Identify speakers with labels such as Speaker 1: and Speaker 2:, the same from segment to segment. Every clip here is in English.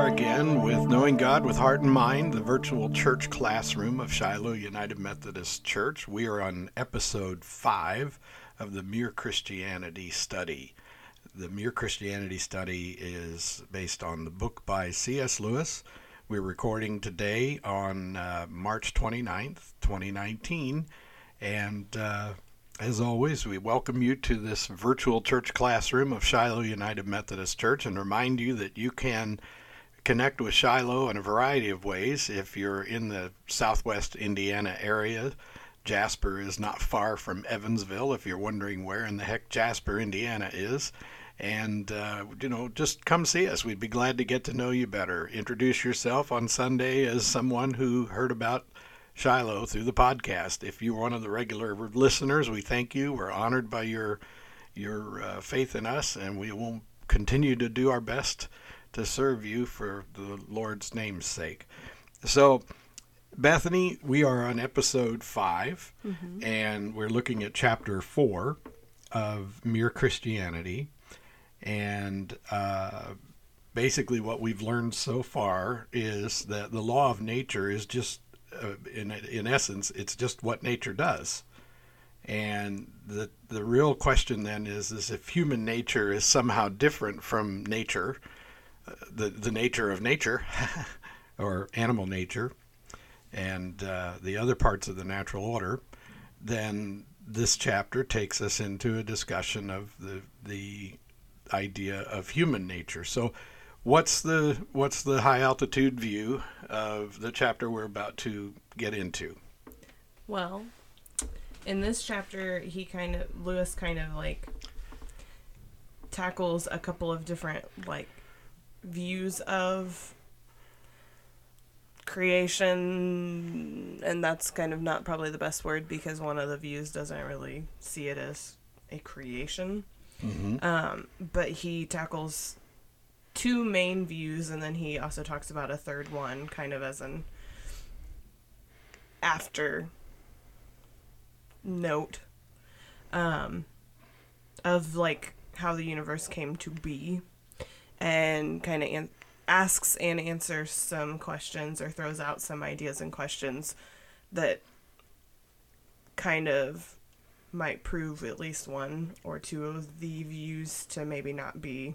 Speaker 1: are again with Knowing God with Heart and Mind, the virtual church classroom of Shiloh United Methodist Church. We are on episode five of the Mere Christianity study. The Mere Christianity study is based on the book by C.S. Lewis. We're recording today on uh, March 29th, 2019, and uh, as always, we welcome you to this virtual church classroom of Shiloh United Methodist Church and remind you that you can connect with Shiloh in a variety of ways. If you're in the southwest Indiana area, Jasper is not far from Evansville, if you're wondering where in the heck Jasper, Indiana is. And, uh, you know, just come see us. We'd be glad to get to know you better. Introduce yourself on Sunday as someone who heard about Shiloh through the podcast. If you're one of the regular listeners, we thank you. We're honored by your your uh, faith in us, and we will continue to do our best to serve you for the Lord's name's sake. So, Bethany, we are on episode 5 mm-hmm. and we're looking at chapter four of Mere Christianity, and uh, basically what we've learned so far is that the law of nature is just uh, in in essence, it's just what nature does. And the the real question then is is if human nature is somehow different from nature, the the nature of nature, or animal nature, and uh, the other parts of the natural order, then this chapter takes us into a discussion of the the idea of human nature. So What's the what's the high altitude view of the chapter we're about to get into?
Speaker 2: Well, in this chapter, he kind of Lewis kind of like tackles a couple of different like views of creation and that's kind of not probably the best word because one of the views doesn't really see it as a creation mm-hmm. um, but he tackles two main views, and then he also talks about a third one, kind of as an after note um, of like how the universe came to be, and kind of an- asks and answers some questions or throws out some ideas and questions that kind of might prove at least one or two of the views to maybe not be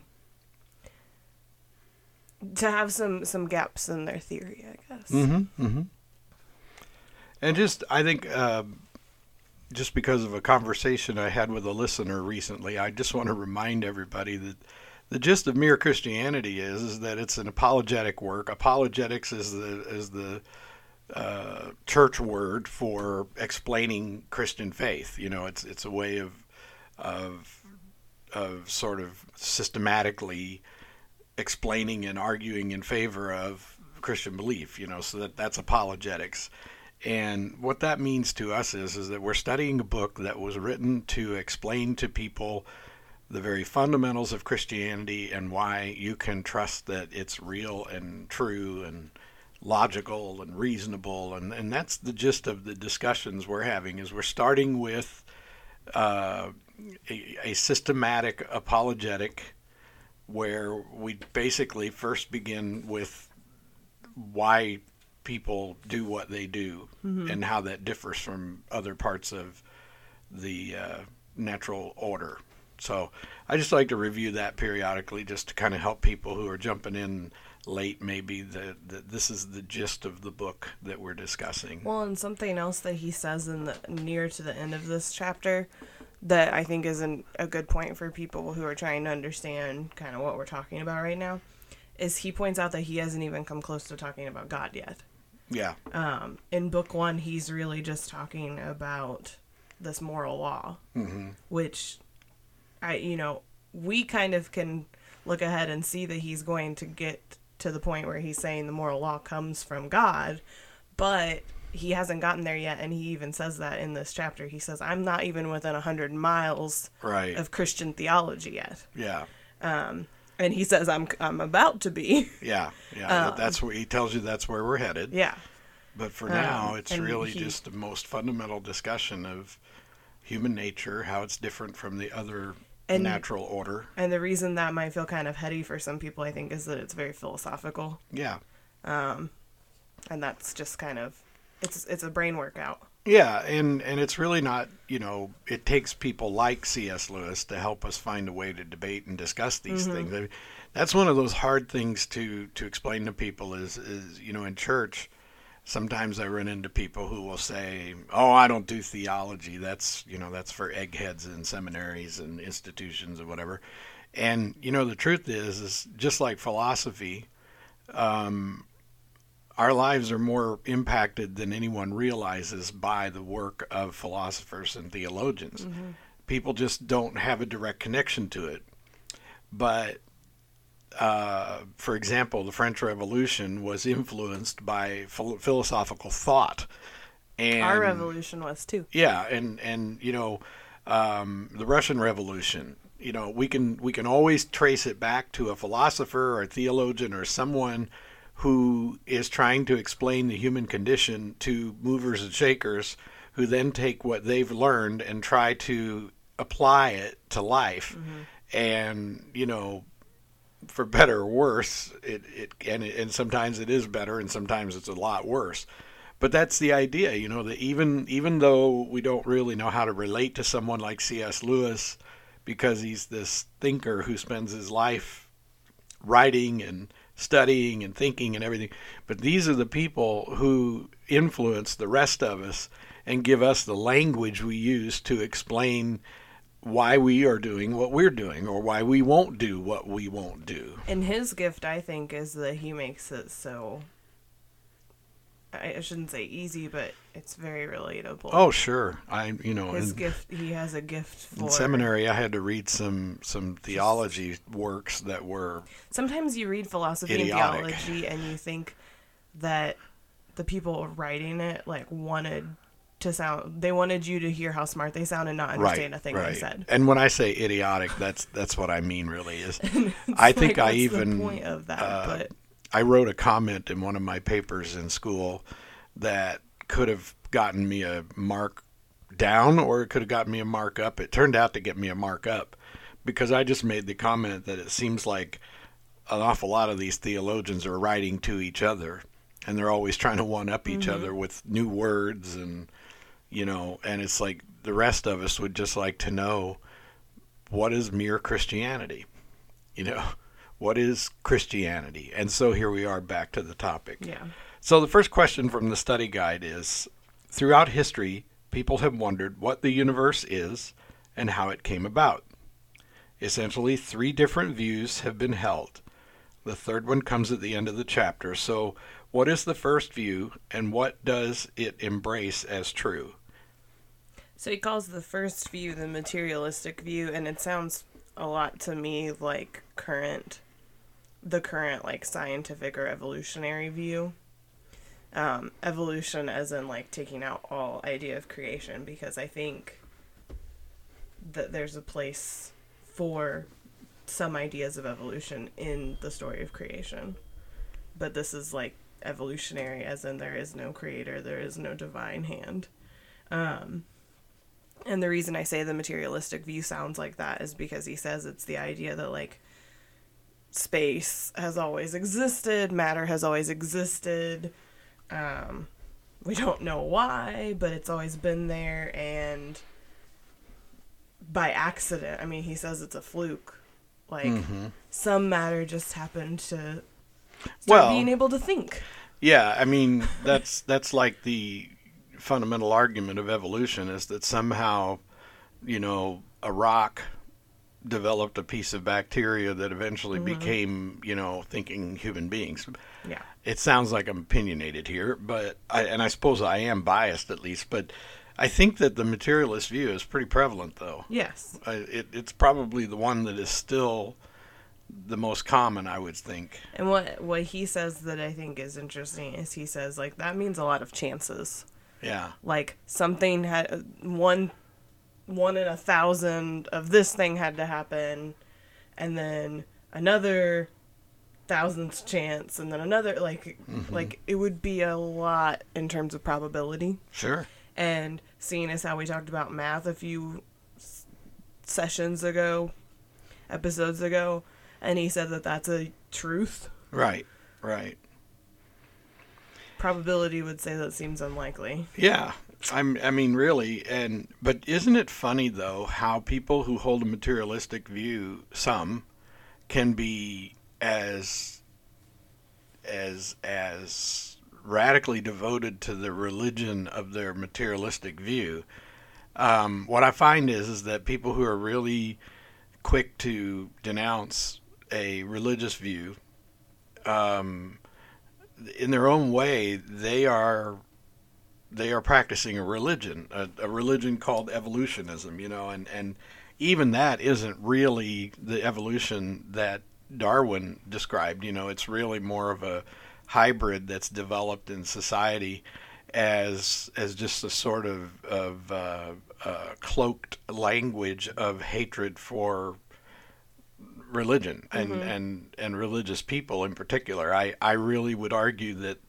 Speaker 2: to have some some gaps in their theory, I guess.
Speaker 1: Mm-hmm. Mm-hmm. And just, I think, uh, just because of a conversation I had with a listener recently, I just want to remind everybody that the gist of mere Christianity is is that it's an apologetic work. Apologetics is the is the uh, church word for explaining Christian faith. You know, it's it's a way of of of sort of systematically explaining and arguing in favor of Christian belief, you know, so that that's apologetics. And what that means to us is is that we're studying a book that was written to explain to people the very fundamentals of Christianity and why you can trust that it's real and true and logical and reasonable and, and that's the gist of the discussions we're having is we're starting with uh, a, a systematic apologetic where we basically first begin with why people do what they do mm-hmm. and how that differs from other parts of the uh, natural order. So I just like to review that periodically just to kind of help people who are jumping in late maybe that this is the gist of the book that we're discussing.
Speaker 2: Well, and something else that he says in the near to the end of this chapter that I think is an, a good point for people who are trying to understand kind of what we're talking about right now is he points out that he hasn't even come close to talking about God yet.
Speaker 1: Yeah.
Speaker 2: Um, in book one, he's really just talking about this moral law, mm-hmm. which I, you know, we kind of can look ahead and see that he's going to get to the point where he's saying the moral law comes from God, but he hasn't gotten there yet and he even says that in this chapter. He says i'm not even within 100 miles
Speaker 1: right.
Speaker 2: of christian theology yet.
Speaker 1: Yeah.
Speaker 2: Um, and he says i'm i'm about to be.
Speaker 1: Yeah yeah um, that's where he tells you that's where we're headed.
Speaker 2: Yeah.
Speaker 1: But for now um, it's really he, just the most fundamental discussion of human nature how it's different from the other
Speaker 2: And-
Speaker 1: natural order.
Speaker 2: And the reason that might feel kind of heady for some people, I think, is that it's very philosophical,
Speaker 1: Yeah.
Speaker 2: Um, and that's just kind of it's it's a brain workout.
Speaker 1: Yeah, and and it's really not, you know, it takes people like C.S. Lewis to help us find a way to debate and discuss these mm-hmm. things. I mean, that's one of those hard things to to explain to people is is you know in church sometimes I run into people who will say, "Oh, I don't do theology. That's, you know, that's for eggheads in seminaries and institutions or whatever." And you know, the truth is is just like philosophy, um, our lives are more impacted than anyone realizes by the work of philosophers and theologians. Mm-hmm. People just don't have a direct connection to it. But, uh, for example, the French Revolution was influenced by phil- philosophical thought. And
Speaker 2: Our revolution was too.
Speaker 1: yeah, and and you know, um, the Russian Revolution. You know, we can we can always trace it back to a philosopher or a theologian or someone who is trying to explain the human condition to movers and shakers, who then take what they've learned and try to apply it to life. And you know, for better or worse, it, it and it, and sometimes it is better, and sometimes it's a lot worse. But that's the idea, you know, that even even though we don't really know how to relate to someone like C.S. Lewis, because he's this thinker who spends his life writing and studying and thinking and everything, but these are the people who influence the rest of us and give us the language we use to explain why we are doing what we're doing or why we won't do what we won't do.
Speaker 2: And his gift, I think, is that he makes it so. I shouldn't say easy, but it's very relatable.
Speaker 1: Oh, sure. I, you know,
Speaker 2: his
Speaker 1: in,
Speaker 2: gift. He has a gift for.
Speaker 1: in seminary, I had to read some some theology works that were
Speaker 2: Sometimes you read philosophy
Speaker 1: Idiotic.
Speaker 2: and theology, and you think that the people writing it like wanted to sound. They wanted you to hear how smart they sound and not understand
Speaker 1: right,
Speaker 2: a thing
Speaker 1: right.
Speaker 2: they said.
Speaker 1: And when I say idiotic, that's that's what I mean. Really, is I think
Speaker 2: Like,
Speaker 1: I even
Speaker 2: point of that,
Speaker 1: uh,
Speaker 2: but
Speaker 1: I wrote a comment in one of my papers in school that could have gotten me a mark down or it could have gotten me a mark up. It turned out to get me a mark up because I just made the comment that it seems like an awful lot of these theologians are writing to each other and they're always trying to one up each other with new words and you know and it's like the rest of us would just like to know what is mere Christianity? You know what is Christianity? And so here we are back to the topic.
Speaker 2: Yeah.
Speaker 1: so the first question from the study guide is throughout history people have wondered what the universe is and how it came about. Essentially three different views have been held. The third one comes at the end of the chapter. So what is the first view and what does it embrace as true
Speaker 2: So he calls the first view the materialistic view, and it sounds a lot to me like current, the current like scientific or evolutionary view. Um, evolution, as in like taking out all idea of creation, because I think that there's a place for some ideas of evolution in the story of creation, but this is like evolutionary, as in there is no creator, there is no divine hand. Um, and the reason I say the materialistic view sounds like that is because he says it's the idea that like space has always existed, matter has always existed. Um, we don't know why, but it's always been there, and by accident. I mean, he says it's a fluke. Like some matter just happened to start
Speaker 1: Well-
Speaker 2: being able to think.
Speaker 1: Yeah, I mean that's that's like the fundamental argument of evolution is that somehow, you know, a rock developed a piece of bacteria that eventually mm-hmm. became, you know, thinking human beings.
Speaker 2: Yeah.
Speaker 1: It sounds like I'm opinionated here, but I, and I suppose I am biased at least, but I think that the materialist view is pretty prevalent though.
Speaker 2: Yes.
Speaker 1: I, it, it's probably the one that is still the most common, I would think.
Speaker 2: And what what he says that I think is interesting is he says like that means a lot of chances.
Speaker 1: Yeah.
Speaker 2: Like something had one one in a thousand of this thing had to happen, and then another thousandth chance, and then another like mm-hmm. like it would be a lot in terms of probability.
Speaker 1: Sure.
Speaker 2: And seeing as how we talked about math a few s- sessions ago, episodes ago, and he said that that's a truth.
Speaker 1: Right, right.
Speaker 2: Probability would say that seems unlikely.
Speaker 1: Yeah, I'm. I mean, really, and but isn't it funny though how people who hold a materialistic view, some, can be as as as radically devoted to the religion of their materialistic view. Um, what I find is is that people who are really quick to denounce a religious view, um, in their own way, they are they are practicing a religion, a, a, religion called evolutionism, you know, and, and even that isn't really the evolution that Darwin described. You know, it's really more of a hybrid that's developed in society as as just a sort of of uh, uh, cloaked language of hatred for religion and, mm-hmm. and and religious people in particular. I, I really would argue that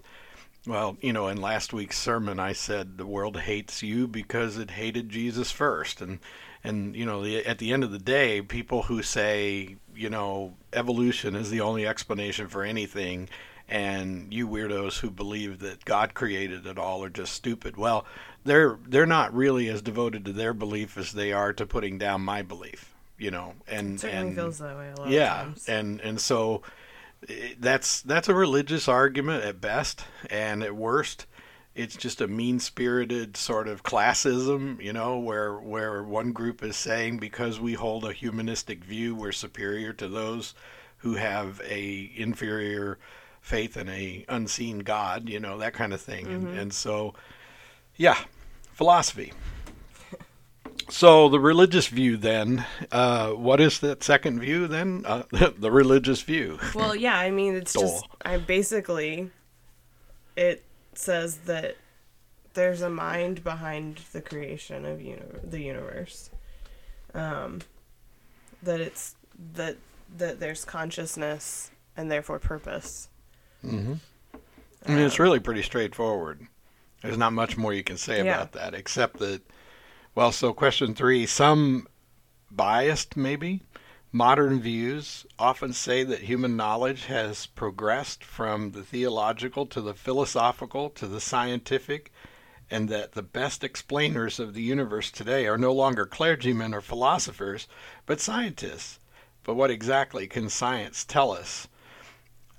Speaker 1: well, you know, in last week's sermon, I said the world hates you because it hated Jesus first, and and you know, the, at the end of the day, people who say you know evolution is the only explanation for anything, and you weirdos who believe that God created it all are just stupid. Well, they're they're not really as devoted to their belief as they are to putting down my belief. You know, and and,
Speaker 2: feels that way a lot.
Speaker 1: Yeah, and and so that's that's a religious argument at best, and at worst, it's just a mean-spirited sort of classism, you know, where where one group is saying because we hold a humanistic view, we're superior to those who have a inferior faith in a unseen God, you know, that kind of thing, mm-hmm. and, and so, yeah, philosophy. So the religious view, then, uh, what is that second view? Then uh, the religious view.
Speaker 2: Well, yeah, I mean, it's just I basically it says that there's a mind behind the creation of uni- the universe. Um, that it's that that there's consciousness and therefore purpose.
Speaker 1: Mm-hmm. I mean, it's um, really pretty straightforward. There's not much more you can say yeah. about that, except that well, so question three some biased, maybe, modern views often say that human knowledge has progressed from the theological to the philosophical to the scientific, and that the best explainers of the universe today are no longer clergymen or philosophers, but scientists. But what exactly can science tell us?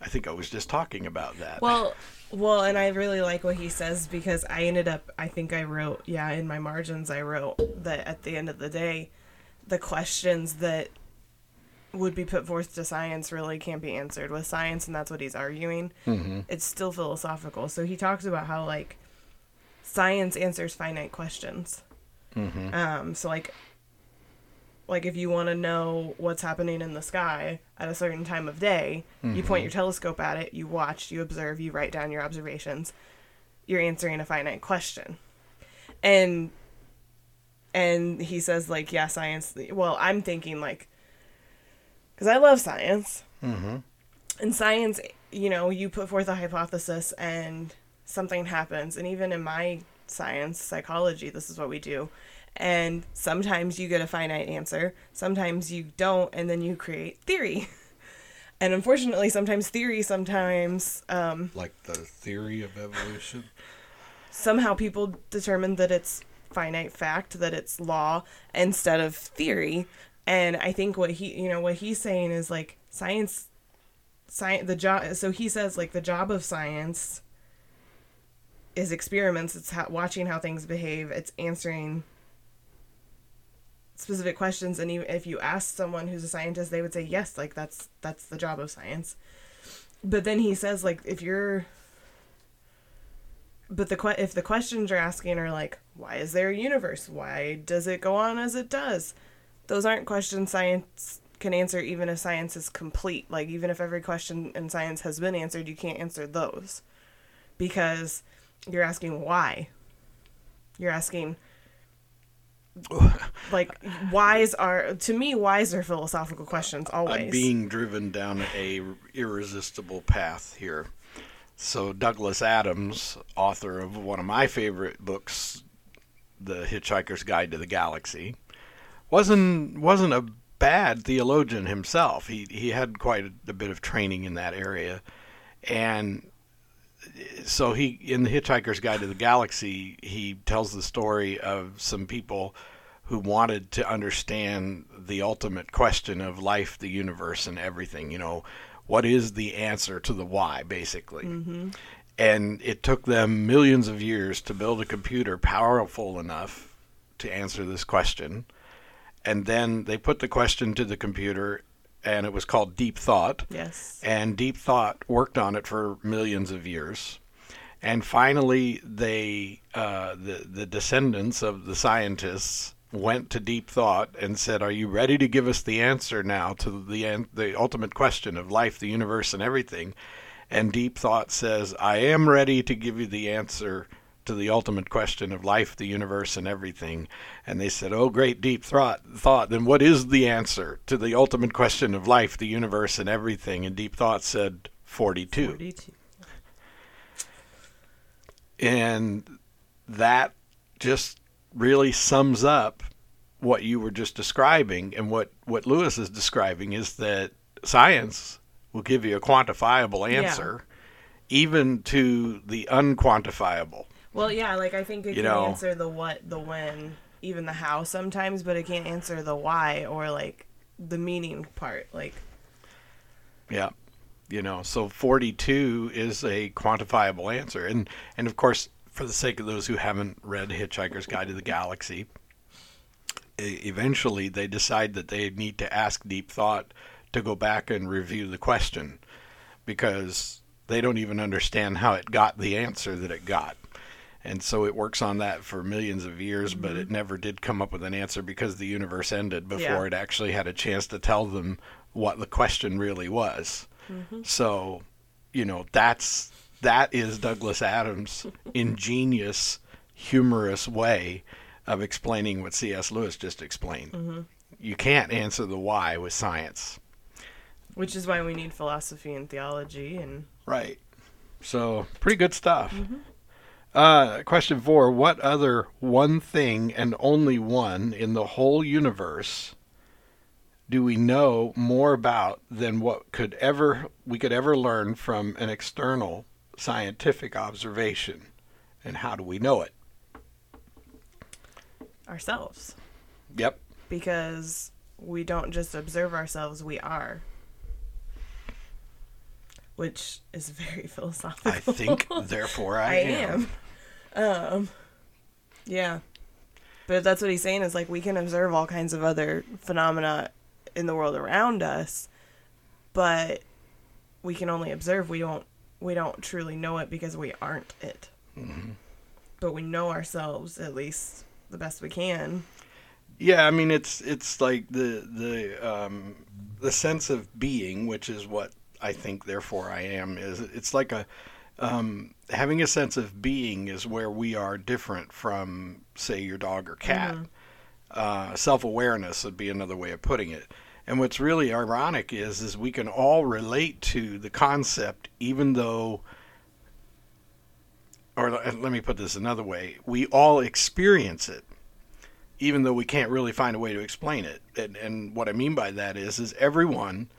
Speaker 1: I think I was just talking about that.
Speaker 2: Well, well, and I really like what he says because I ended up, I think I wrote, yeah, in my margins, I wrote that at the end of the day, the questions that would be put forth to science really can't be answered with science, and that's what he's arguing. Mm-hmm. It's still philosophical. So he talks about how, like, science answers finite questions. Mm-hmm. Um, so, like, like if you want to know what's happening in the sky at a certain time of day, mm-hmm. you point mm-hmm. your telescope at it, you watch, you observe, you write down your observations. You're answering a finite question. And and he says like, yeah, science. Well, I'm thinking like cuz I love science. hmm And science, you know, you put forth a hypothesis and something happens. And even in my science, psychology, this is what we do and sometimes you get a finite answer, sometimes you don't, and then you create theory. and unfortunately, sometimes theory, sometimes. Um,
Speaker 1: like the theory of evolution?
Speaker 2: Somehow people determine that it's finite fact, that it's law, instead of theory. And I think what he, you know, what he's saying is like science, science, the job. So he says like the job of science is experiments. It's ha- watching how things behave. It's answering specific questions and even if you ask someone who's a scientist they would say yes like that's that's the job of science. But then he says like if you're but the que- if the questions you're asking are like why is there a universe? Why does it go on as it does? Those aren't questions science can answer even if science is complete. Like even if every question in science has been answered you can't answer those because you're asking why. You're asking like whys are to me whys are philosophical questions always.
Speaker 1: I'm being driven down a irresistible path here. So douglas adams author of one of my favorite books the hitchhiker's guide to the galaxy wasn't wasn't a bad theologian himself. He he had quite a, a bit of training in that area, and so he in the Hitchhiker's Guide to the Galaxy he tells the story of some people who wanted to understand the ultimate question of life, the universe, and everything. You know, what is the answer to the why, basically.
Speaker 2: Mm-hmm.
Speaker 1: And it took them millions of years to build a computer powerful enough to answer this question. And then they put the question to the computer, and it was called Deep Thought.
Speaker 2: Yes.
Speaker 1: And Deep Thought worked on it for millions of years. And finally, they, uh, the, the descendants of the scientists, went to deep thought and said, "Are you ready to give us the answer now to the the ultimate question of life, the universe, and everything?" And deep thought says, "I am ready to give you the answer to the ultimate question of life, the universe, and everything." And they said, "Oh, great deep thought! Thought. Then what is the answer to the ultimate question of life, the universe, and everything?" And deep thought said, "42."
Speaker 2: 42.
Speaker 1: And that just really sums up what you were just describing and what, what Lewis is describing is that science will give you a quantifiable answer even to the unquantifiable.
Speaker 2: Well, yeah, like I think it
Speaker 1: You
Speaker 2: can
Speaker 1: know-
Speaker 2: answer the what, the when, even the how sometimes, but it can't answer the why or like the meaning part. Like,
Speaker 1: Yeah. You know, so 42 is a quantifiable answer. And and of course, for the sake of those who haven't read Hitchhiker's Guide to the Galaxy, eventually they decide that they need to ask deep thought to go back and review the question because they don't even understand how it got the answer that it got. And so it works on that for millions of years, but it mm-hmm. never did come up with an answer because the universe ended before
Speaker 2: Yeah.
Speaker 1: it actually had a chance to tell them what the question really was. Mm-hmm. So, you know, that's that is Douglas Adams' ingenious, humorous way of explaining what C.S. Lewis just explained. Mm-hmm. You can't answer the why with science.
Speaker 2: which is why we need philosophy and theology and
Speaker 1: Right. So, pretty good stuff. Uh, question four What other one thing and only one in the whole universe do we know more about than what could ever we could ever learn from an external scientific observation? And how do we know it?
Speaker 2: ourselves.
Speaker 1: Yep.
Speaker 2: Because we don't just observe ourselves, we are. Which is very philosophical.
Speaker 1: I think, therefore, I,
Speaker 2: I
Speaker 1: am.
Speaker 2: am. Um, yeah. But that's what he's saying is like we can observe all kinds of other phenomena in the world around us, but we can only observe. We don't we don't truly know it because we aren't it. But we know ourselves at least the best we can.
Speaker 1: Yeah, I mean it's it's like the the um, the sense of being, which is what I think. Therefore, I am. Is it's like a um, having a sense of being is where we are different from, say, your dog or cat. Uh, Self awareness would be another way of putting it. And what's really ironic is is we can all relate to the concept, even though. Or let let me put this another way: we all experience it even though we can't really find a way to explain it. And, and what I mean by that is, is everyone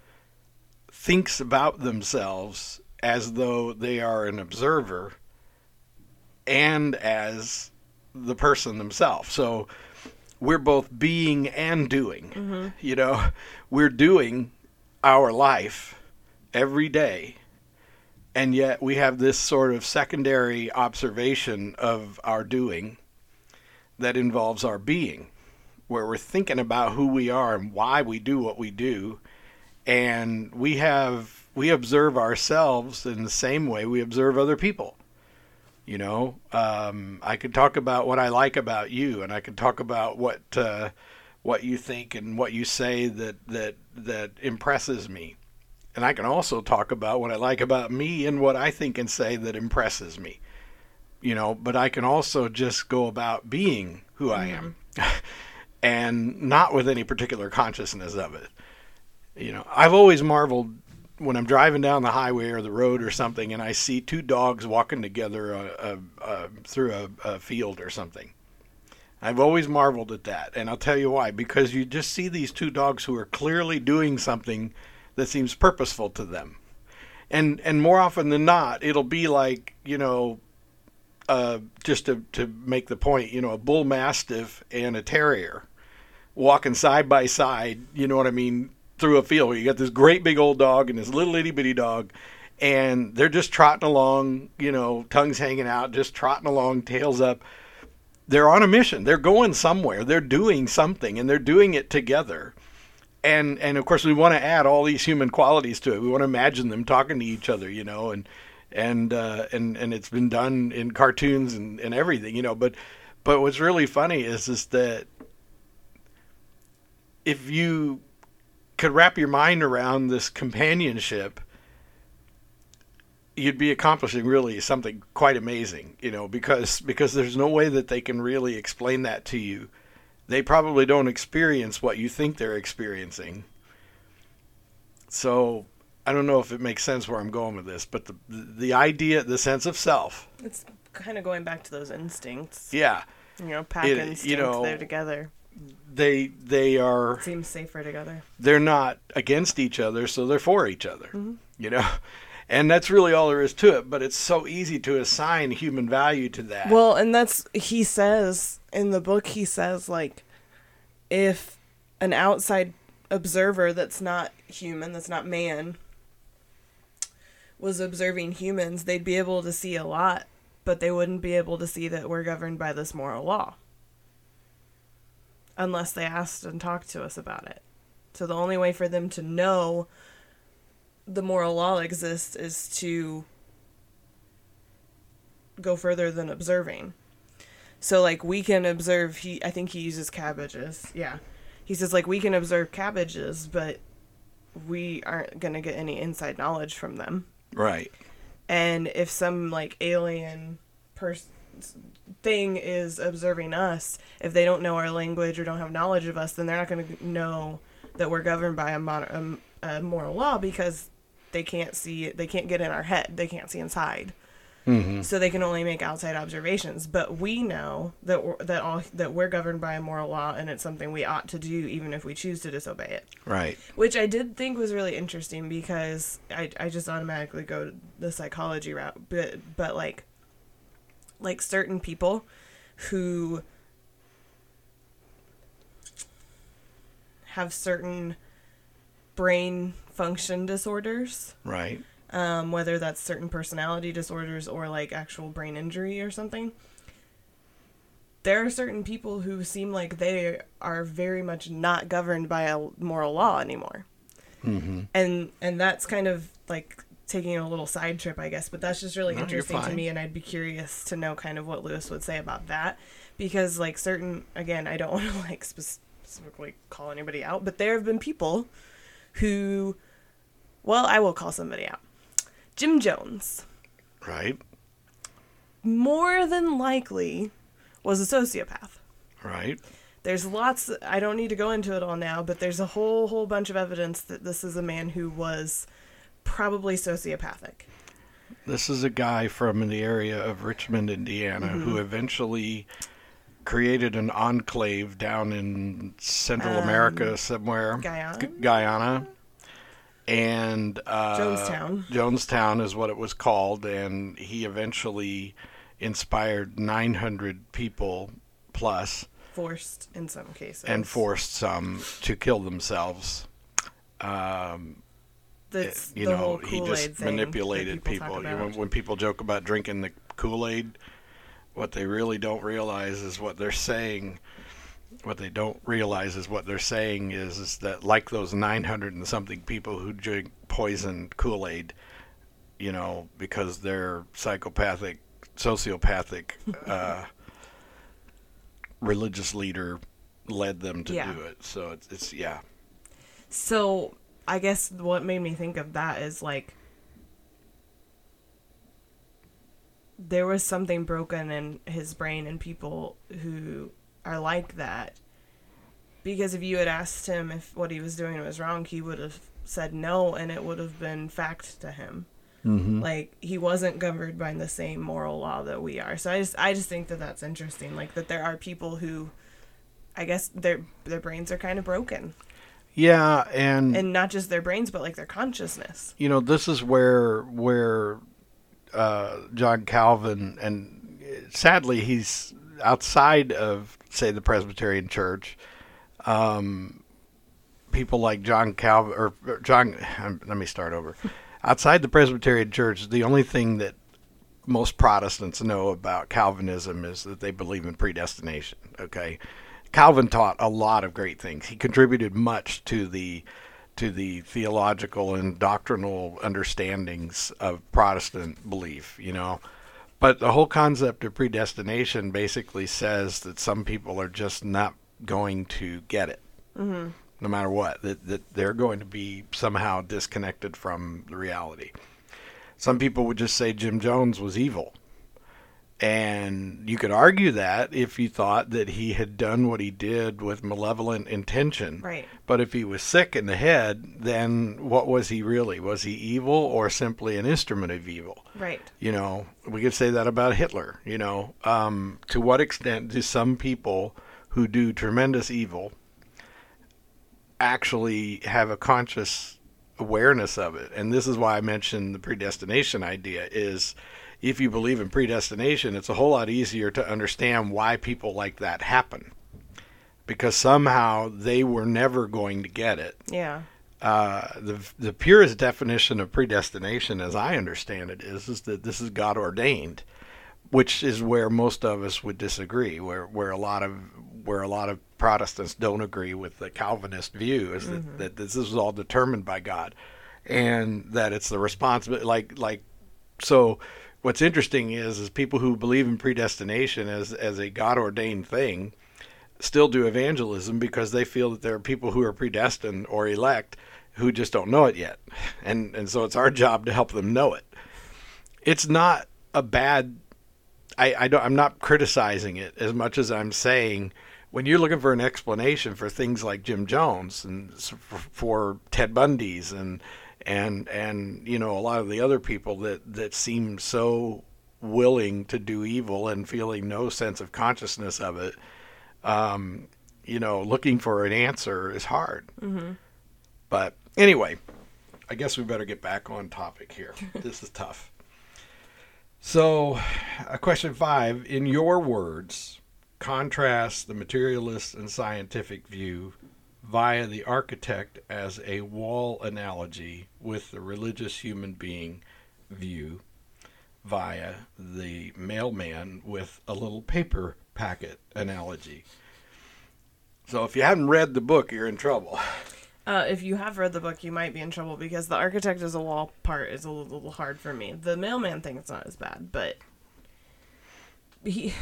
Speaker 1: thinks about themselves as though they are an observer and as the person themselves. So we're both being and doing. Mm-hmm. You know, we're doing our life every day. And yet we have this sort of secondary observation of our doing that involves our being, where we're thinking about who we are and why we do what we do, and we have we observe ourselves in the same way we observe other people. You know, um, I could talk about what I like about you, and I could talk about what uh, what you think and what you say that that that impresses me, and I can also talk about what I like about me and what I think and say that impresses me you know, but I can also just go about being who I am and not with any particular consciousness of it. You know, I've always marveled when I'm driving down the highway or the road or something and I see two dogs walking together uh, uh, uh, through a, a field or something. I've always marveled at that, and I'll tell you why. Because you just see these two dogs who are clearly doing something that seems purposeful to them, and and more often than not, it'll be like you know, uh, just to to make the point, you know, a bull mastiff and a terrier walking side by side. You know what I mean? Through a field, where you got this great big old dog and this little itty bitty dog, and they're just trotting along, you know, tongues hanging out, just trotting along, tails up they're on a mission. They're going somewhere. They're doing something, and they're doing it together. And and of course, we want to add all these human qualities to it. We want to imagine them talking to each other, you know, and and uh, and and it's been done in cartoons and, and everything, you know. But but what's really funny is is that if you could wrap your mind around this companionship you'd be accomplishing really something quite amazing, you know, because because there's no way that they can really explain that to you. They probably don't experience what you think they're experiencing. So I don't know if it makes sense where I'm going with this, but the the idea, the sense of self.
Speaker 2: It's kind of going back to those instincts.
Speaker 1: Yeah.
Speaker 2: You know, pack it, instincts. You know, they're together.
Speaker 1: They they are.
Speaker 2: Seems safer together.
Speaker 1: They're not against each other, so they're for each other. Mm-hmm. You know, and that's really all there is to it but it's so easy to assign human value to that
Speaker 2: well and that's he says in the book he says like if an outside observer that's not human that's not man was observing humans they'd be able to see a lot but they wouldn't be able to see that we're governed by this moral law unless they asked and talked to us about it so the only way for them to know the moral law exists is to go further than observing. So like we can observe he I think he uses cabbages. Yeah. He says like we can observe cabbages, but we aren't going to get any inside knowledge from them.
Speaker 1: Right.
Speaker 2: And if some like alien person thing is observing us, if they don't know our language or don't have knowledge of us, then they're not going to know that we're governed by a, mon- a, a moral law because they can't see it. They can't get in our head. They can't see inside. Mm-hmm. So they can only make outside observations. But we know that we're, that all that we're governed by a moral law, and it's something we ought to do, even if we choose to disobey it.
Speaker 1: Right.
Speaker 2: Which I did think was really interesting because I I just automatically go the psychology route, but but like like certain people who have certain brain function disorders.
Speaker 1: Right.
Speaker 2: Um, whether that's certain personality disorders or like actual brain injury or something. There are certain people who seem like they are very much not governed by a moral law anymore. Mm-hmm. And and that's kind of like taking a little side trip, I guess, but that's just really no, interesting to me, and I'd be curious to know kind of what Lewis would say about that, because like certain, again, I don't want to like specifically call anybody out, but there have been people who, well, I will call somebody out. Jim Jones.
Speaker 1: Right.
Speaker 2: More than likely was a sociopath.
Speaker 1: Right.
Speaker 2: There's lots I don't need to go into it all now, but there's a whole whole bunch of evidence that this is a man who was probably sociopathic.
Speaker 1: This is a guy from the area of Richmond, Indiana, mm-hmm. who eventually created an enclave down in Central um, America somewhere.
Speaker 2: Guyana.
Speaker 1: G- Guyana. And uh,
Speaker 2: Jonestown.
Speaker 1: Jonestown is what it was called, and he eventually inspired 900 people plus.
Speaker 2: Forced in some cases.
Speaker 1: And forced some to kill themselves. Um,
Speaker 2: That's
Speaker 1: you know, he just manipulated people. people. Know, when people joke about drinking the Kool Aid, what they really don't realize is what they're saying. What they don't realize is what they're saying is, is that like those 900 and something people who drink poisoned Kool Aid, you know, because they're psychopathic, sociopathic, uh, religious leader led them to yeah. do it. So it's, it's yeah.
Speaker 2: So I guess what made me think of that is like there was something broken in his brain and people who are like that because if you had asked him if what he was doing was wrong he would have said no and it would have been fact to him
Speaker 1: Mm-hmm.
Speaker 2: Like he wasn't governed by the same moral law that we are. So I just I just think that that's interesting. Like that there are people who, I guess their their brains are kind of broken,
Speaker 1: Yeah, and,
Speaker 2: and not just their brains, but like their consciousness.
Speaker 1: you know this is where where uh, John Calvin and sadly he's outside of say the Presbyterian Church. Um, people like John Calvin or or John. um, Let me start over. outside the Presbyterian Church, the only thing that most Protestants know about Calvinism is that they believe in predestination. Okay, Calvin taught a lot of great things. He contributed much to the to the theological and doctrinal understandings of Protestant belief. You know, but the whole concept of predestination basically says that some people are just not going to get it mm-hmm. no matter what, that, that they're going to be somehow disconnected from the reality. Some people would just say Jim Jones was evil. And you could argue that if you thought that he had done what he did with malevolent intention.
Speaker 2: Right.
Speaker 1: But if he was sick in the head, then what was he really? Was he evil or simply an instrument of evil?
Speaker 2: Right.
Speaker 1: You know, we could say that about Hitler. You know, um, to what extent do some people who do tremendous evil actually have a conscious awareness of it? And this is why I mentioned the predestination idea is if you believe in predestination, it's a whole lot easier to understand why people like that happen. Because somehow they were never going to get it
Speaker 2: Yeah.
Speaker 1: uh, the the purest definition of predestination, as I understand it, is is that this is God ordained, which is where most of us would disagree. Where where a lot of where a lot of Protestants don't agree with the Calvinist view is that, that this is all determined by God, and that it's the responsibility. Like like so. What's interesting is is people who believe in predestination as as a God ordained thing still do evangelism because they feel that there are people who are predestined or elect who just don't know it yet. And and so it's our job to help them know it. It's not a bad I, I don't I'm not criticizing it as much as I'm saying when you're looking for an explanation for things like Jim Jones and for, for Ted Bundy's and and and you know a lot of the other people that that seem so willing to do evil and feeling no sense of consciousness of it um, you know, looking for an answer is hard. Mm-hmm. But anyway, I guess we better get back on topic here. this is tough. So, uh, question five in your words, contrast the materialist and scientific view via the architect as a wall analogy with the religious human being view via the mailman with a little paper packet analogy. So if you haven't read the book, you're in trouble.
Speaker 2: Uh, if you have read the book, you might be in trouble because the architect as a wall part is a little hard for me. The mailman thing is not as bad, but he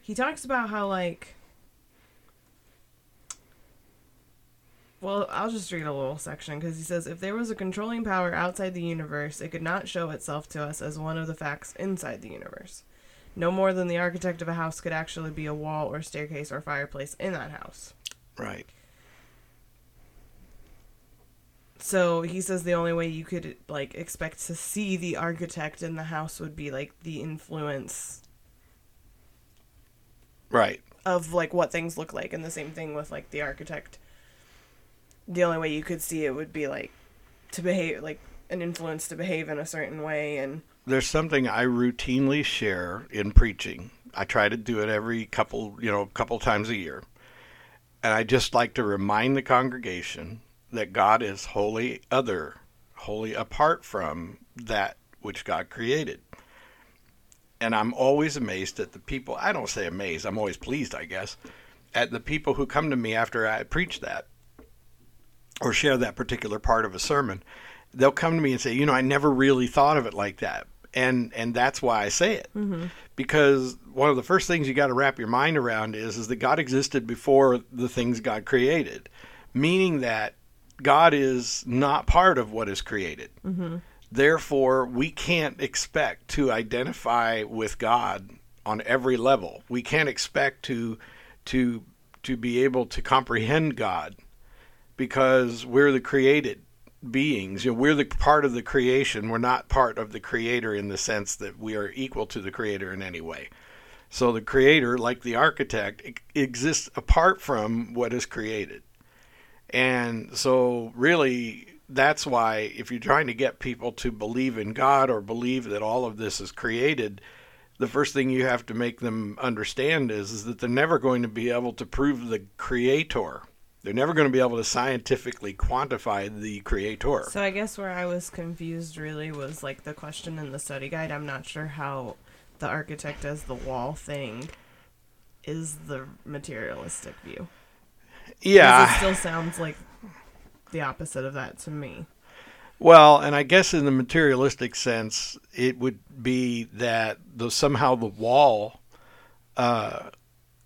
Speaker 2: he talks about how like well i'll just read a little section because he says if there was a controlling power outside the universe it could not show itself to us as one of the facts inside the universe no more than the architect of a house could actually be a wall or staircase or fireplace in that house
Speaker 1: Right.
Speaker 2: So he says the only way you could like expect to see the architect in the house would be like the influence
Speaker 1: Right.
Speaker 2: of like what things look like and the same thing with like the architect. The only way you could see it would be like to behave like an influence to behave in a certain way and
Speaker 1: There's something I routinely share in preaching. I try to do it every couple, you know, couple times a year. And I just like to remind the congregation that God is wholly other, wholly apart from that which God created. And I'm always amazed at the people, I don't say amazed, I'm always pleased, I guess, at the people who come to me after I preach that or share that particular part of a sermon. They'll come to me and say, "You know, I never really thought of it like that." And and that's why I say it. Mm-hmm. Because one of the first things you got to wrap your mind around is is that God existed before the things God created, meaning that God is not part of what is created. Mm-hmm. Therefore, we can't expect to identify with God on every level. We can't expect to to to be able to comprehend God because we're the created beings. You know, we're the part of the creation. We're not part of the creator in the sense that we are equal to the creator in any way. So the creator, like the architect, exists apart from what is created. And so really that's why if you're trying to get people to believe in God or believe that all of this is created, the first thing you have to make them understand is, is that they're never going to be able to prove the creator. They're never going to be able to scientifically quantify the creator.
Speaker 2: So I guess where I was confused really was like the question in the study guide. I'm not sure how the architect as the wall thing is the materialistic view.
Speaker 1: Yeah.
Speaker 2: It still sounds like the opposite of that to me.
Speaker 1: Well, and I guess in the materialistic sense, it would be that the, somehow the wall uh,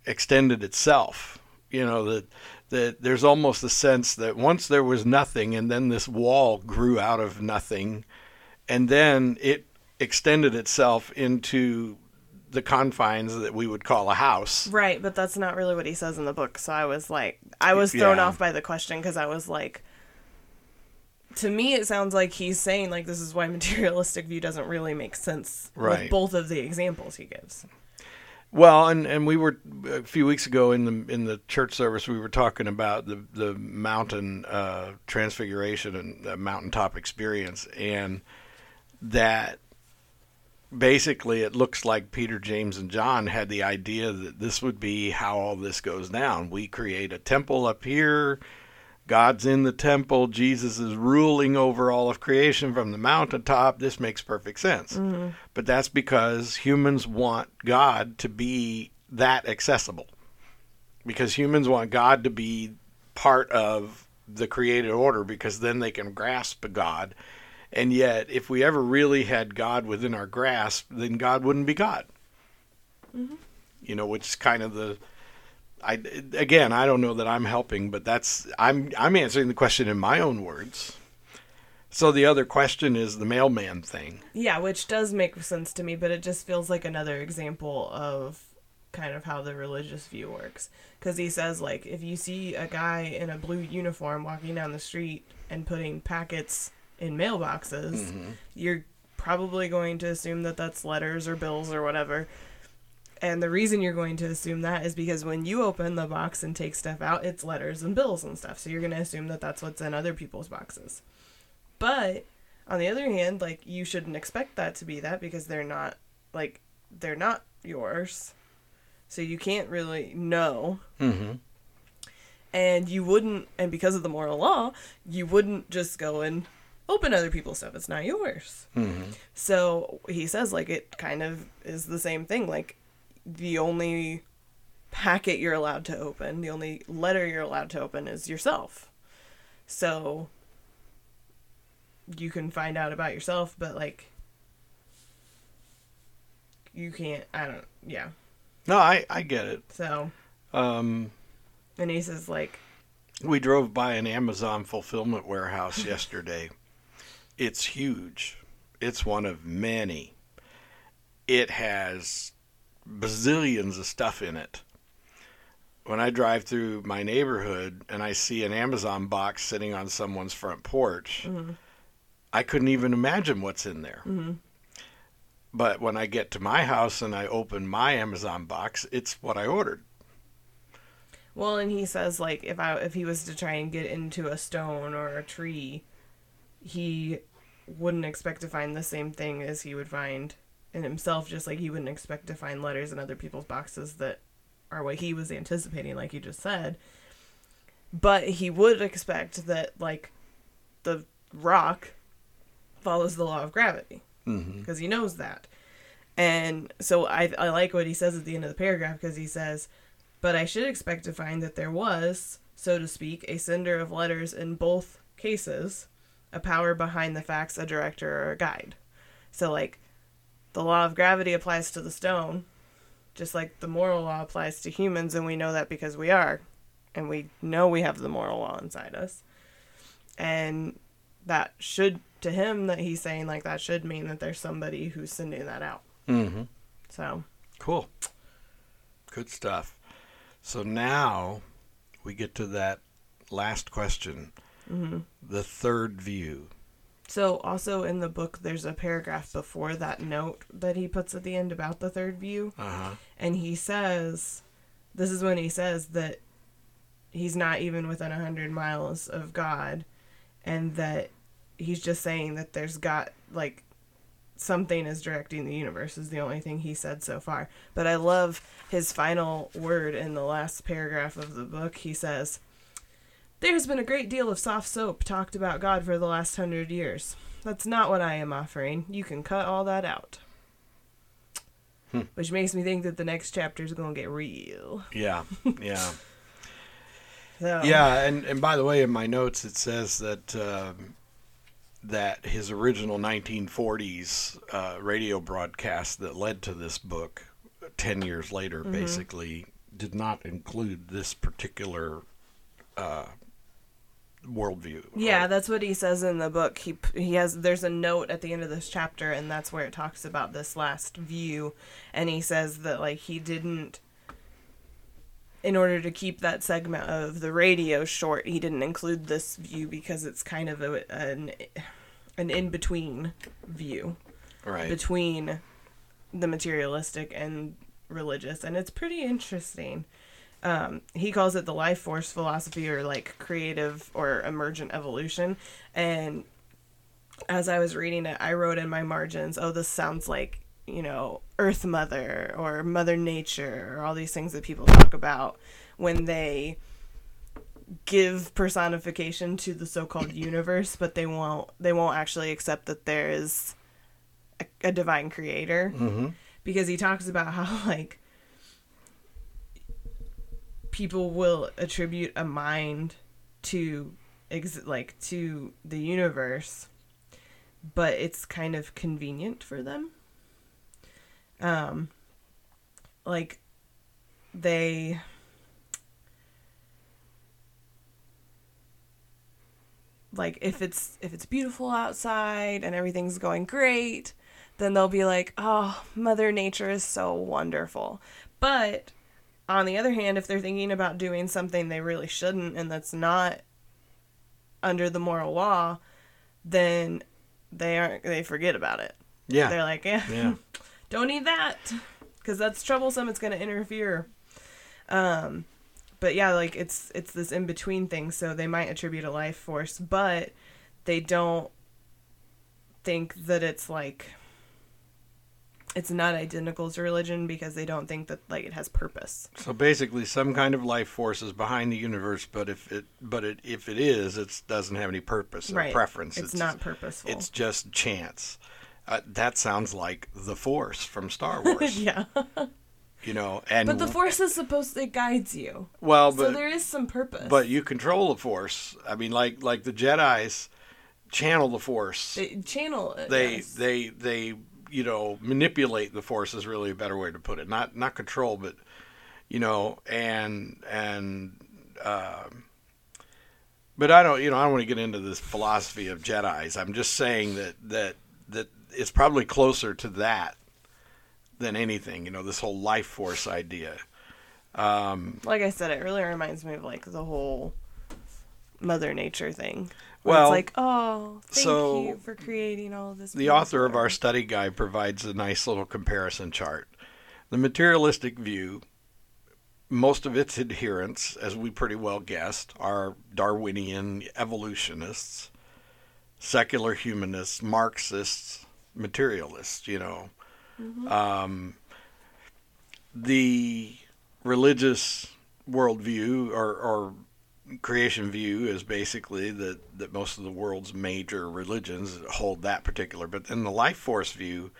Speaker 1: extended itself. You know that that there's almost a sense that once there was nothing, and then this wall grew out of nothing, and then it extended itself into the confines that we would call a house.
Speaker 2: Right, but that's not really what he says in the book. So I was like, I was thrown
Speaker 1: Yeah.
Speaker 2: off by the question because I was like, to me, it sounds like he's saying like this is why materialistic view doesn't really make sense
Speaker 1: Right.
Speaker 2: with both of the examples he gives.
Speaker 1: Well, and, and we were a few weeks ago in the in the church service we were talking about the the mountain uh, transfiguration and the mountaintop experience, and that basically it looks like Peter, James, and John had the idea that this would be how all this goes down. We create a temple up here. God's in the temple. Jesus is ruling over all of creation from the mountaintop. This makes perfect sense. Mm-hmm. But that's because humans want God to be that accessible. Because humans want God to be part of the created order because then they can grasp God. And yet, if we ever really had God within our grasp, then God wouldn't be God. Mm-hmm. You know, which is kind of the I again, I don't know that I'm helping, but that's I'm I'm answering the question in my own words. So the other question is the mailman thing.
Speaker 2: Yeah, which does make sense to me, but it just feels like another example of kind of how the religious view works. Because he says, like, if you see a guy in a blue uniform walking down the street and putting packets in mailboxes, mm-hmm. you're probably going to assume that that's letters or bills or whatever. And the reason you're going to assume that is because when you open the box and take stuff out, it's letters and bills and stuff. So you're going to assume that that's what's in other people's boxes. But on the other hand, like you shouldn't expect that to be that because they're not like they're not yours. So you can't really know.
Speaker 1: Mm-hmm.
Speaker 2: And you wouldn't and because of the moral law, you wouldn't just go and open other people's stuff. It's not yours.
Speaker 1: Mm-hmm.
Speaker 2: So he says like it kind of is the same thing. Like the only packet you're allowed to open, the only letter you're allowed to open is yourself. So you can find out about yourself, but like you can't I don't yeah.
Speaker 1: No, I I get it.
Speaker 2: So
Speaker 1: Um,
Speaker 2: and he says like
Speaker 1: we drove by an Amazon fulfillment warehouse yesterday. It's huge. It's one of many. It has bazillions of stuff in it. When I drive through my neighborhood and I see an Amazon box sitting on someone's front porch, mm-hmm. I couldn't even imagine what's in there. Mm-hmm. But when I get to my house and I open my Amazon box, it's what I ordered.
Speaker 2: Well, and he says like if I if he was to try and get into a stone or a tree, he wouldn't expect to find the same thing as he would find in himself. Just like he wouldn't expect to find letters in other people's boxes that are what he was anticipating, like you just said. But he would expect that like the rock follows the law of gravity
Speaker 1: Mm-hmm.
Speaker 2: because he knows that. And so I, I like what he says at the end of the paragraph because he says, But I should expect to find that there was, so to speak, a sender of letters in both cases, a power behind the facts, a director, or a guide. So, like, the law of gravity applies to the stone, just like the moral law applies to humans, and we know that because we are. And we know we have the moral law inside us. And that should, to him, that he's saying, like, that should mean that there's somebody who's sending that out.
Speaker 1: Mm-hmm.
Speaker 2: So,
Speaker 1: Cool. Good stuff. So now we get to that last question.
Speaker 2: Mm-hmm.
Speaker 1: The third view.
Speaker 2: So, also in the book, there's a paragraph before that note that he puts at the end about the third view.
Speaker 1: Uh huh.
Speaker 2: And he says, this is when he says that he's not even within 100 miles of God, and that he's just saying that there's got, like, something is directing the universe, is the only thing he said so far. But I love his final word in the last paragraph of the book. He says, There's been a great deal of soft soap talked about God for the last hundred years. That's not what I am offering. You can cut all that out.
Speaker 1: Hmm.
Speaker 2: Which makes me think that the next chapter is going to get real.
Speaker 1: Yeah. Yeah.
Speaker 2: So,
Speaker 1: Yeah, and, and by the way, in my notes it says that um, that his original 1940s uh, radio broadcast that led to this book, ten years later,
Speaker 2: Mm-hmm.
Speaker 1: basically did not include this particular uh, worldview.
Speaker 2: Yeah,
Speaker 1: Or-
Speaker 2: that's what he says in the book. He he has there's a note at the end of this chapter, and that's where it talks about this last view, and he says that like he didn't. In order to keep that segment of the radio short, he didn't include this view because it's kind of a, an an in between view
Speaker 1: right.
Speaker 2: between the materialistic and religious, and it's pretty interesting. Um, he calls it the life force philosophy or like creative or emergent evolution. And as I was reading it, I wrote in my margins, oh, this sounds like, you know, Earth Mother or Mother Nature or all these things that people talk about when they give personification to the so-called universe but they won't they won't actually accept that there is a, a divine creator
Speaker 1: hmm
Speaker 2: because he talks about how like people will attribute a mind to ex- like to the universe but it's kind of convenient for them. Um like they like if it's if it's beautiful outside and everything's going great then they'll be like oh mother nature is so wonderful. But on the other hand if they're thinking about doing something they really shouldn't and that's not under the moral law then they aren't they forget about it
Speaker 1: Yeah.
Speaker 2: they're like yeah,
Speaker 1: Yeah.
Speaker 2: don't need that because that's troublesome it's going to interfere um but yeah like it's it's this in between thing so they might attribute a life force but they don't think that it's like it's not identical to religion because they don't think that like it has purpose
Speaker 1: So basically, some kind of life force is behind the universe, but if it, but it, if it is, it doesn't have any purpose or
Speaker 2: right
Speaker 1: preference.
Speaker 2: it's, not purposeful
Speaker 1: It's just chance. Uh, that sounds like the Force from Star Wars.
Speaker 2: yeah
Speaker 1: You know, and
Speaker 2: but the force is supposed it guides you
Speaker 1: well,
Speaker 2: so
Speaker 1: but
Speaker 2: there is some purpose
Speaker 1: but you control the Force. I mean, like like the Jedi's channel the Force.
Speaker 2: they channel it,
Speaker 1: They
Speaker 2: yes.
Speaker 1: they they you know manipulate the Force is really a better way to put it. Not not control, but you know, and and. um but I don't, you know, I don't want to get into this philosophy of Jedi's. I'm just saying that that that it's probably closer to that than anything. You know, this whole life force idea. Um,
Speaker 2: like I said, it really reminds me of like the whole Mother Nature thing.
Speaker 1: Well,
Speaker 2: it's like, oh, thank
Speaker 1: so
Speaker 2: you for creating all this.
Speaker 1: the author of our study guide provides a nice little comparison chart. The materialistic view, most of its adherents, as we pretty well guessed, are Darwinian evolutionists, secular humanists, Marxists, materialists, you know. Um, the religious worldview or, or creation view is basically that, that most of the world's major religions hold that particular. But in the life force view,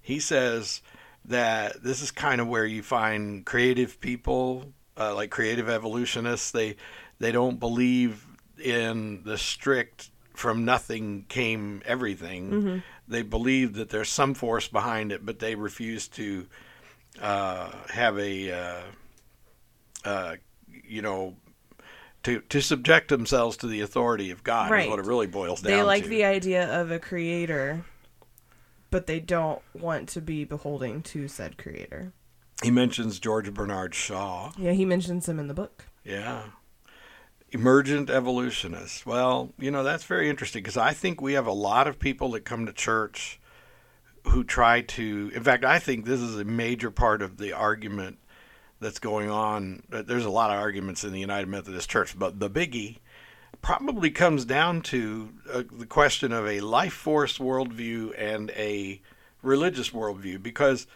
Speaker 1: he says that this is kind of where you find creative people, uh, like creative evolutionists. They they don't believe in the strict from nothing came everything. They believe that there's some force behind it, but they refuse to uh, have a uh, uh, you know to to subject themselves to the authority of God
Speaker 2: Right.
Speaker 1: is what it really boils down to.
Speaker 2: They like
Speaker 1: to.
Speaker 2: the idea of a creator, but they don't want to be beholding to said creator.
Speaker 1: he mentions George Bernard Shaw.
Speaker 2: Yeah, he mentions him in the book.
Speaker 1: Yeah. Emergent evolutionists. Well, you know, that's very interesting because I think we have a lot of people that come to church who try to. In fact, I think this is a major part of the argument that's going on. There's a lot of arguments in the United Methodist Church, but the biggie probably comes down to uh, the question of a life force worldview and a religious worldview because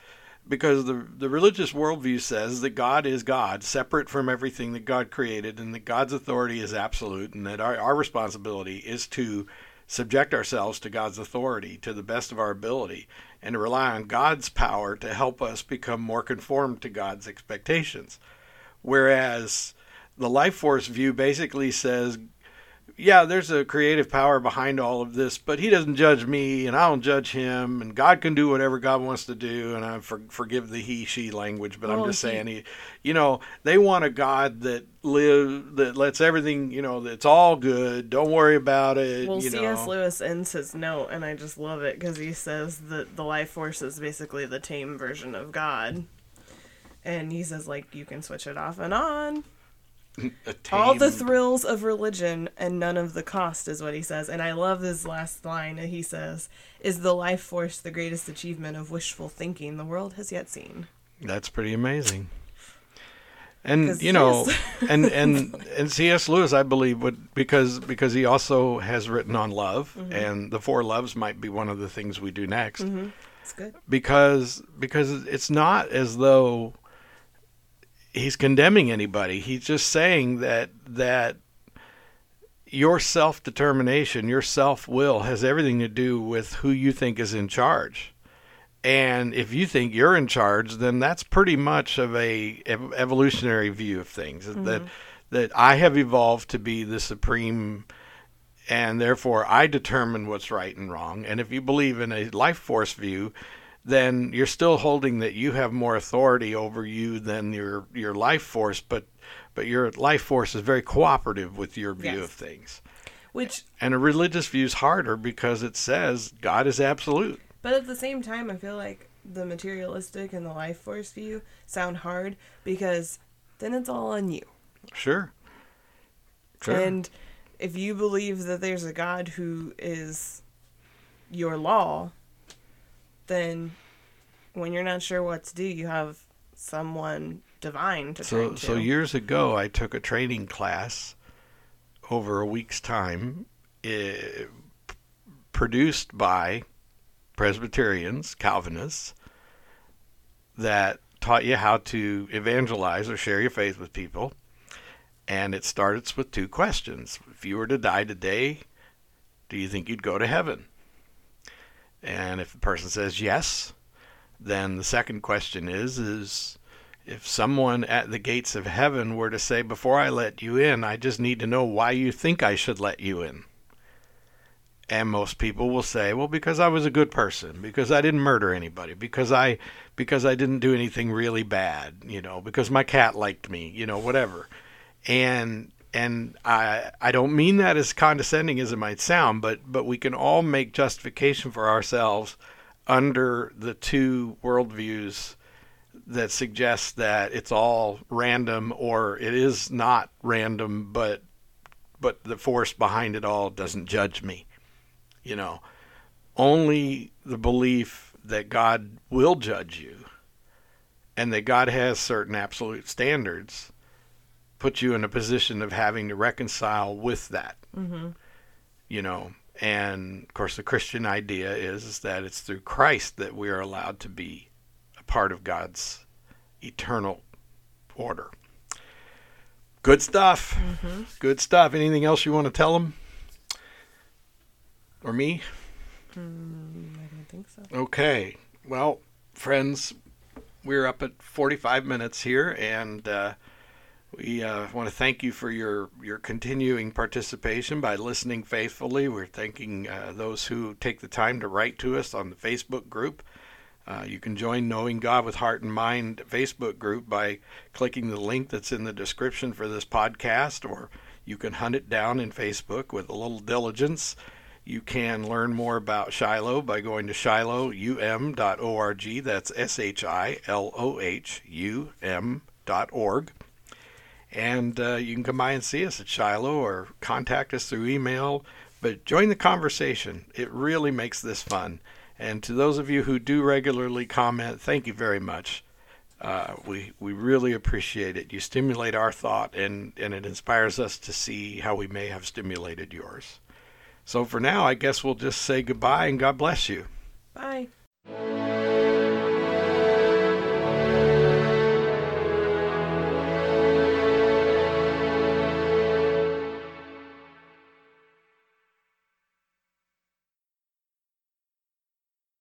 Speaker 1: because the the religious worldview says that God is God, separate from everything that God created, and that God's authority is absolute, and that our, our responsibility is to subject ourselves to God's authority to the best of our ability, and to rely on God's power to help us become more conformed to God's expectations. Whereas the life force view basically says yeah, there's a creative power behind all of this, but he doesn't judge me, and I don't judge him, and God can do whatever God wants to do, and I for, forgive the he/she language, but I'm just he, saying, he, you know, they want a God that live that lets everything, you know, that's all good. Don't worry about it.
Speaker 2: Well,
Speaker 1: C.S.
Speaker 2: Know. Lewis ends his note, and I just love it because he says that the life force is basically the tame version of God, and he says like you can switch it off and on all the thrills of religion and none of the cost is what he says. And i love this last line that he says is the life force the greatest achievement of wishful thinking the world has yet seen?
Speaker 1: That's pretty amazing. And you know and and and cs lewis i believe would because because he also has written on love mm-hmm. and the four loves might be one of the things we do next.
Speaker 2: Mm-hmm. That's good.
Speaker 1: Because because it's not as though he's condemning anybody. He's just saying that that your self determination, your self will has everything to do with who you think is in charge. And if you think you're in charge, then that's pretty much of a evolutionary view of things. Mm-hmm. That that I have evolved to be the supreme and therefore I determine what's right and wrong. And if you believe in a life force view, then you're still holding that you have more authority over you than your your life force, but but your life force is very cooperative with your view yes. of things.
Speaker 2: Which
Speaker 1: and a religious view is harder because it says God is absolute.
Speaker 2: But at the same time, I feel like the materialistic and the life force view sound hard because then it's all on you.
Speaker 1: Sure.
Speaker 2: Sure. And if you believe that there's a God who is your law, then when you're not sure what to do, you have someone divine to
Speaker 1: so,
Speaker 2: turn to.
Speaker 1: So years ago, I took a training class over a week's time, eh, produced by Presbyterians, Calvinists, that taught you how to evangelize or share your faith with people. And it starts with two questions. If you were to die today, do you think you'd go to heaven? And if the person says yes, then the second question is is if someone at the gates of heaven were to say before I let you in, I just need to know why you think I should let you in. And most people will say, well because I was a good person, because I didn't murder anybody, because I because I didn't do anything really bad, you know, because my cat liked me, you know, whatever. And and I I don't mean that as condescending as it might sound, but but we can all make justification for ourselves under the two worldviews that suggest that it's all random or it is not random, but but the force behind it all doesn't judge me. You know, only the belief that God will judge you and that God has certain absolute standards put you in a position of having to reconcile with that.
Speaker 2: Mm-hmm.
Speaker 1: You know, and of course, the Christian idea is, is that it's through Christ that we are allowed to be a part of God's eternal order. Good stuff.
Speaker 2: Mm-hmm.
Speaker 1: Good stuff. Anything else you want to tell them? Or me?
Speaker 2: Mm, I don't think so.
Speaker 1: Okay. Well, friends, we're up at 45 minutes here, and uh, we uh, want to thank you for your, your continuing participation by listening faithfully. We're thanking uh, those who take the time to write to us on the Facebook group. Uh, you can join Knowing God with Heart and Mind Facebook group by clicking the link that's in the description for this podcast, or you can hunt it down in Facebook with a little diligence. You can learn more about Shiloh by going to shilohum.org. That's S H I L O H U M dot org. And uh, you can come by and see us at Shiloh or contact us through email. But join the conversation. It really makes this fun. And to those of you who do regularly comment, thank you very much. Uh, we we really appreciate it. You stimulate our thought, and and it inspires us to see how we may have stimulated yours. So for now, I guess we'll just say goodbye and God bless you.
Speaker 2: Bye.